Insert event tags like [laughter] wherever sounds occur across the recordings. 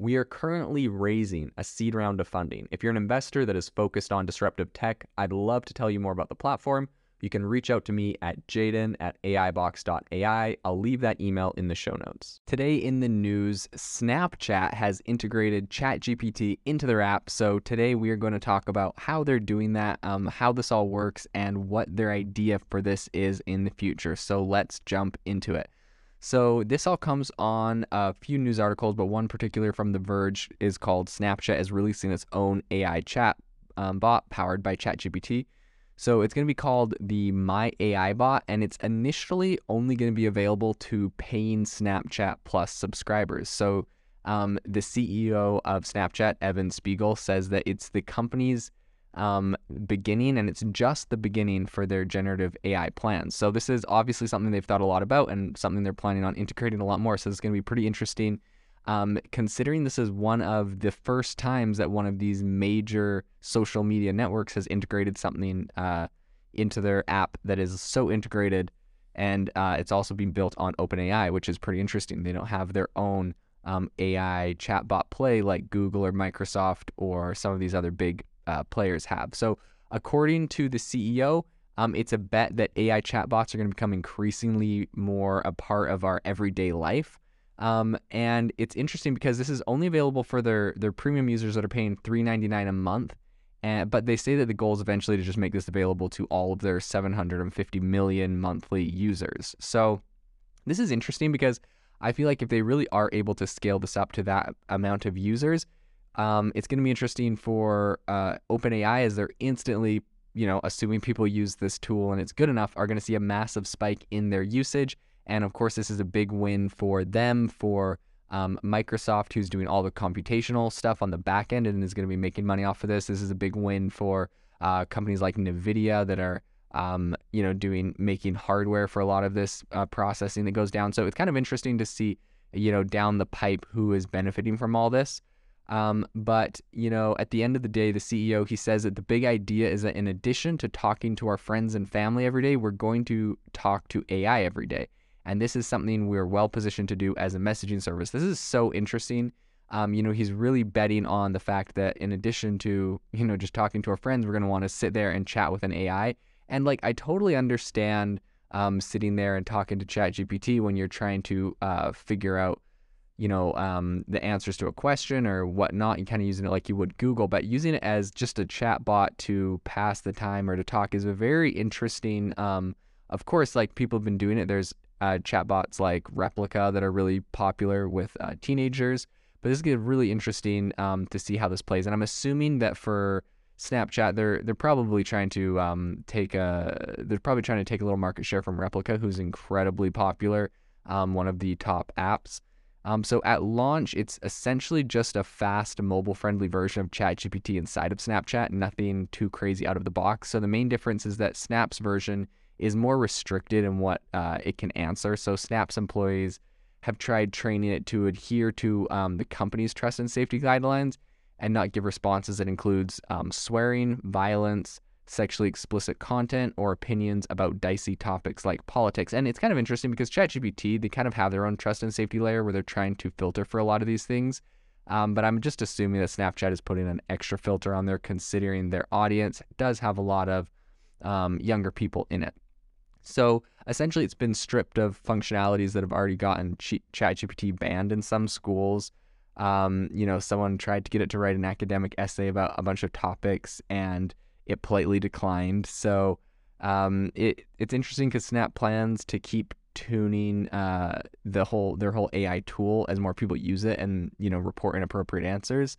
We are currently raising a seed round of funding. If you're an investor that is focused on disruptive tech, I'd love to tell you more about the platform. You can reach out to me at jaeden at aibox.ai. I'll leave that email in the show notes. Today in the news, Snapchat has integrated ChatGPT into their app. So today we are going to talk about how they're doing that, um, how this all works, and what their idea for this is in the future. So let's jump into it. So this all comes on a few news articles, but one particular from The Verge is called Snapchat is releasing its own AI chat um, bot powered by ChatGPT. So it's going to be called the My AI Bot, and it's initially only going to be available to paying Snapchat Plus subscribers. So um, the CEO of Snapchat, Evan Spiegel, says that it's the company's um, beginning, and it's just the beginning for their generative AI plans. So this is obviously something they've thought a lot about and something they're planning on integrating a lot more. So it's going to be pretty interesting. Um, considering this is one of the first times that one of these major social media networks has integrated something uh, into their app that is so integrated, and uh, it's also being built on OpenAI, which is pretty interesting. They don't have their own um, AI chatbot play like Google or Microsoft or some of these other big uh, players have. So, according to the CEO, um, it's a bet that AI chatbots are going to become increasingly more a part of our everyday life. Um, and it's interesting because this is only available for their their premium users that are paying $3.99 a month. And, but they say that the goal is eventually to just make this available to all of their 750 million monthly users. So this is interesting because I feel like if they really are able to scale this up to that amount of users, um, it's going to be interesting for uh, OpenAI as they're instantly, you know, assuming people use this tool and it's good enough, are going to see a massive spike in their usage. And of course, this is a big win for them, for um, Microsoft, who's doing all the computational stuff on the back end and is going to be making money off of this. This is a big win for uh, companies like NVIDIA that are, um, you know, doing making hardware for a lot of this uh, processing that goes down. So it's kind of interesting to see, you know, down the pipe who is benefiting from all this. Um, but you know, at the end of the day, the CEO he says that the big idea is that in addition to talking to our friends and family every day, we're going to talk to AI every day, and this is something we're well positioned to do as a messaging service. This is so interesting. Um, you know, he's really betting on the fact that in addition to you know just talking to our friends, we're going to want to sit there and chat with an AI. And like, I totally understand um, sitting there and talking to ChatGPT when you're trying to uh, figure out you know, um, the answers to a question or whatnot, and kind of using it like you would Google, but using it as just a chat bot to pass the time or to talk is a very interesting. Um, of course, like people have been doing it. There's uh, chatbots like Replika that are really popular with uh, teenagers, but this is really interesting um, to see how this plays. And I'm assuming that for Snapchat, they're they're probably trying to um, take a they're probably trying to take a little market share from Replika, who's incredibly popular, um, one of the top apps. Um, so at launch, it's essentially just a fast, mobile-friendly version of ChatGPT inside of Snapchat. Nothing too crazy out of the box. So the main difference is that Snap's version is more restricted in what uh, it can answer. So Snap's employees have tried training it to adhere to um, the company's trust and safety guidelines and not give responses that includes um, swearing, violence, sexually explicit content or opinions about dicey topics like politics. And it's kind of interesting because ChatGPT, they kind of have their own trust and safety layer where they're trying to filter for a lot of these things. Um, but I'm just assuming that Snapchat is putting an extra filter on there, considering their audience does have a lot of um, younger people in it. So essentially, it's been stripped of functionalities that have already gotten ChatGPT banned in some schools. Um, you know, someone tried to get it to write an academic essay about a bunch of topics and it politely declined. So um, it it's interesting because Snap plans to keep tuning uh, the whole their whole AI tool as more people use it and you know report inappropriate answers.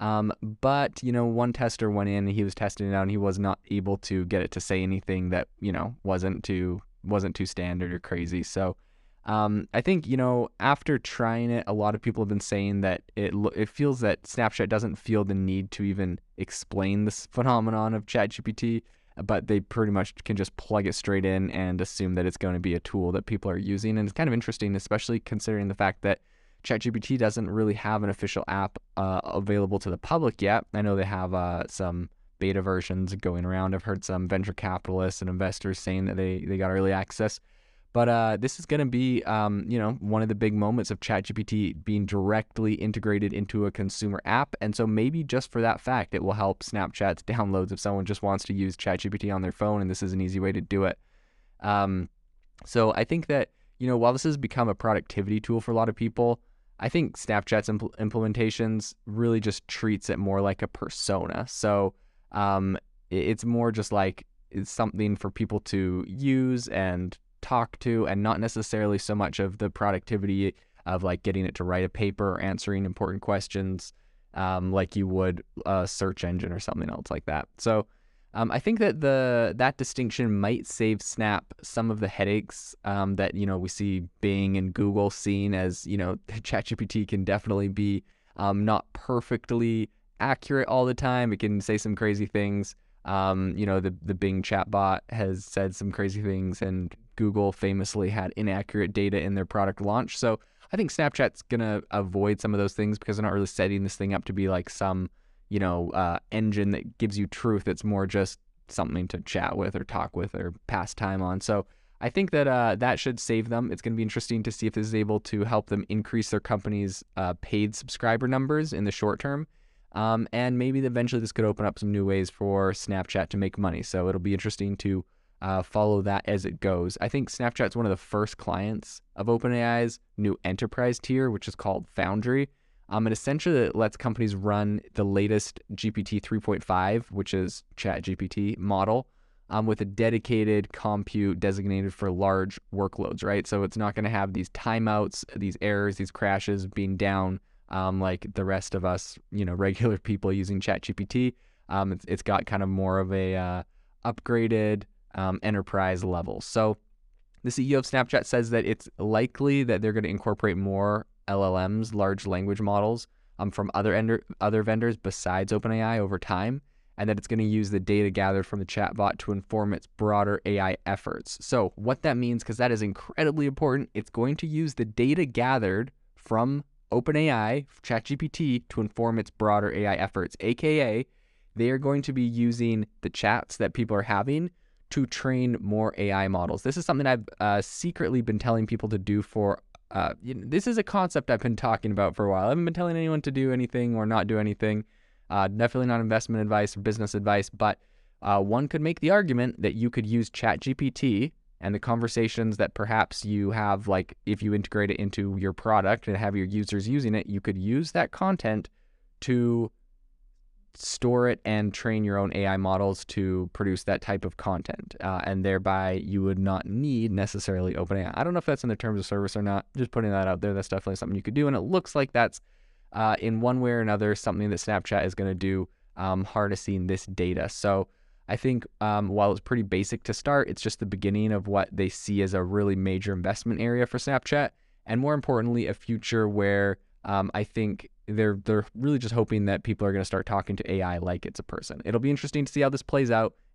Um, but you know, one tester went in and he was testing it out and he was not able to get it to say anything that you know wasn't too wasn't too standard or crazy. So um, I think you know after trying it, a lot of people have been saying that it it feels that Snapchat doesn't feel the need to even explain this phenomenon of ChatGPT, but they pretty much can just plug it straight in and assume that it's going to be a tool that people are using. And it's kind of interesting, especially considering the fact that ChatGPT doesn't really have an official app uh, available to the public yet. I know they have uh, some beta versions going around. I've heard some venture capitalists and investors saying that they they got early access. But uh, this is going to be, um, you know, one of the big moments of ChatGPT being directly integrated into a consumer app, and so maybe just for that fact, it will help Snapchat's [laughs] downloads if someone just wants to use ChatGPT on their phone, and this is an easy way to do it. Um, so I think that you know, while this has become a productivity tool for a lot of people, I think Snapchat's impl- implementations really just treats it more like a persona. So um, it's more just like it's something for people to use and talk to and not necessarily so much of the productivity of like getting it to write a paper or answering important questions um, like you would a search engine or something else like that. So um, I think that the that distinction might save Snap some of the headaches um, that you know we see Bing and Google seeing as you know [laughs] ChatGPT can definitely be um, not perfectly accurate all the time. It can say some crazy things. Um, you know the the Bing chatbot has said some crazy things, and Google famously had inaccurate data in their product launch. So I think Snapchat's gonna avoid some of those things because they're not really setting this thing up to be like some, you know, uh, engine that gives you truth. It's more just something to chat with or talk with or pass time on. So I think that uh, that should save them. It's going to be interesting to see if this is able to help them increase their company's uh, paid subscriber numbers in the short term. Um, and maybe eventually this could open up some new ways for Snapchat to make money. So it'll be interesting to uh, follow that as it goes. I think Snapchat's one of the first clients of OpenAI's new enterprise tier, which is called Foundry. Um, and essentially, it lets companies run the latest GPT 3.5, which is ChatGPT model, um, with a dedicated compute designated for large workloads, right? So it's not going to have these timeouts, these errors, these crashes being down um, like the rest of us, you know, [laughs] regular people using ChatGPT. Um, it's, it's got kind of more of a uh, upgraded um, enterprise level. So the CEO of Snapchat says that it's likely that they're going to incorporate more LLMs, large language models, um, from other ender- other vendors besides OpenAI over time, and that it's going to use the data gathered from the chatbot to inform its broader AI efforts. So what that means, because that is incredibly important, it's going to use the data gathered from OpenAI, ChatGPT, to inform its broader AI efforts, aka they are going to be using the chats that people are having to train more AI models. This is something I've uh, secretly been telling people to do for. Uh, you know, this is a concept I've been talking about for a while. I haven't been telling anyone to do anything or not do anything. Uh, definitely not investment advice or business advice, but uh, one could make the argument that you could use ChatGPT and the conversations that perhaps you have, like if you integrate it into your product and have your users using it, you could use that content to store it and train your own AI models to produce that type of content. Uh, and thereby, you would not need necessarily OpenAI. I don't know if that's in the terms of service or not. Just putting that out there. That's definitely something you could do. And it looks like that's uh, in one way or another something that Snapchat is going to do, um, harnessing this data. So I think um, while it's pretty basic to start, it's just the beginning of what they see as a really major investment area for Snapchat. And more importantly, a future where um, I think they're they're really just hoping that people are going to start talking to AI like it's a person. It'll be interesting to see how this plays out.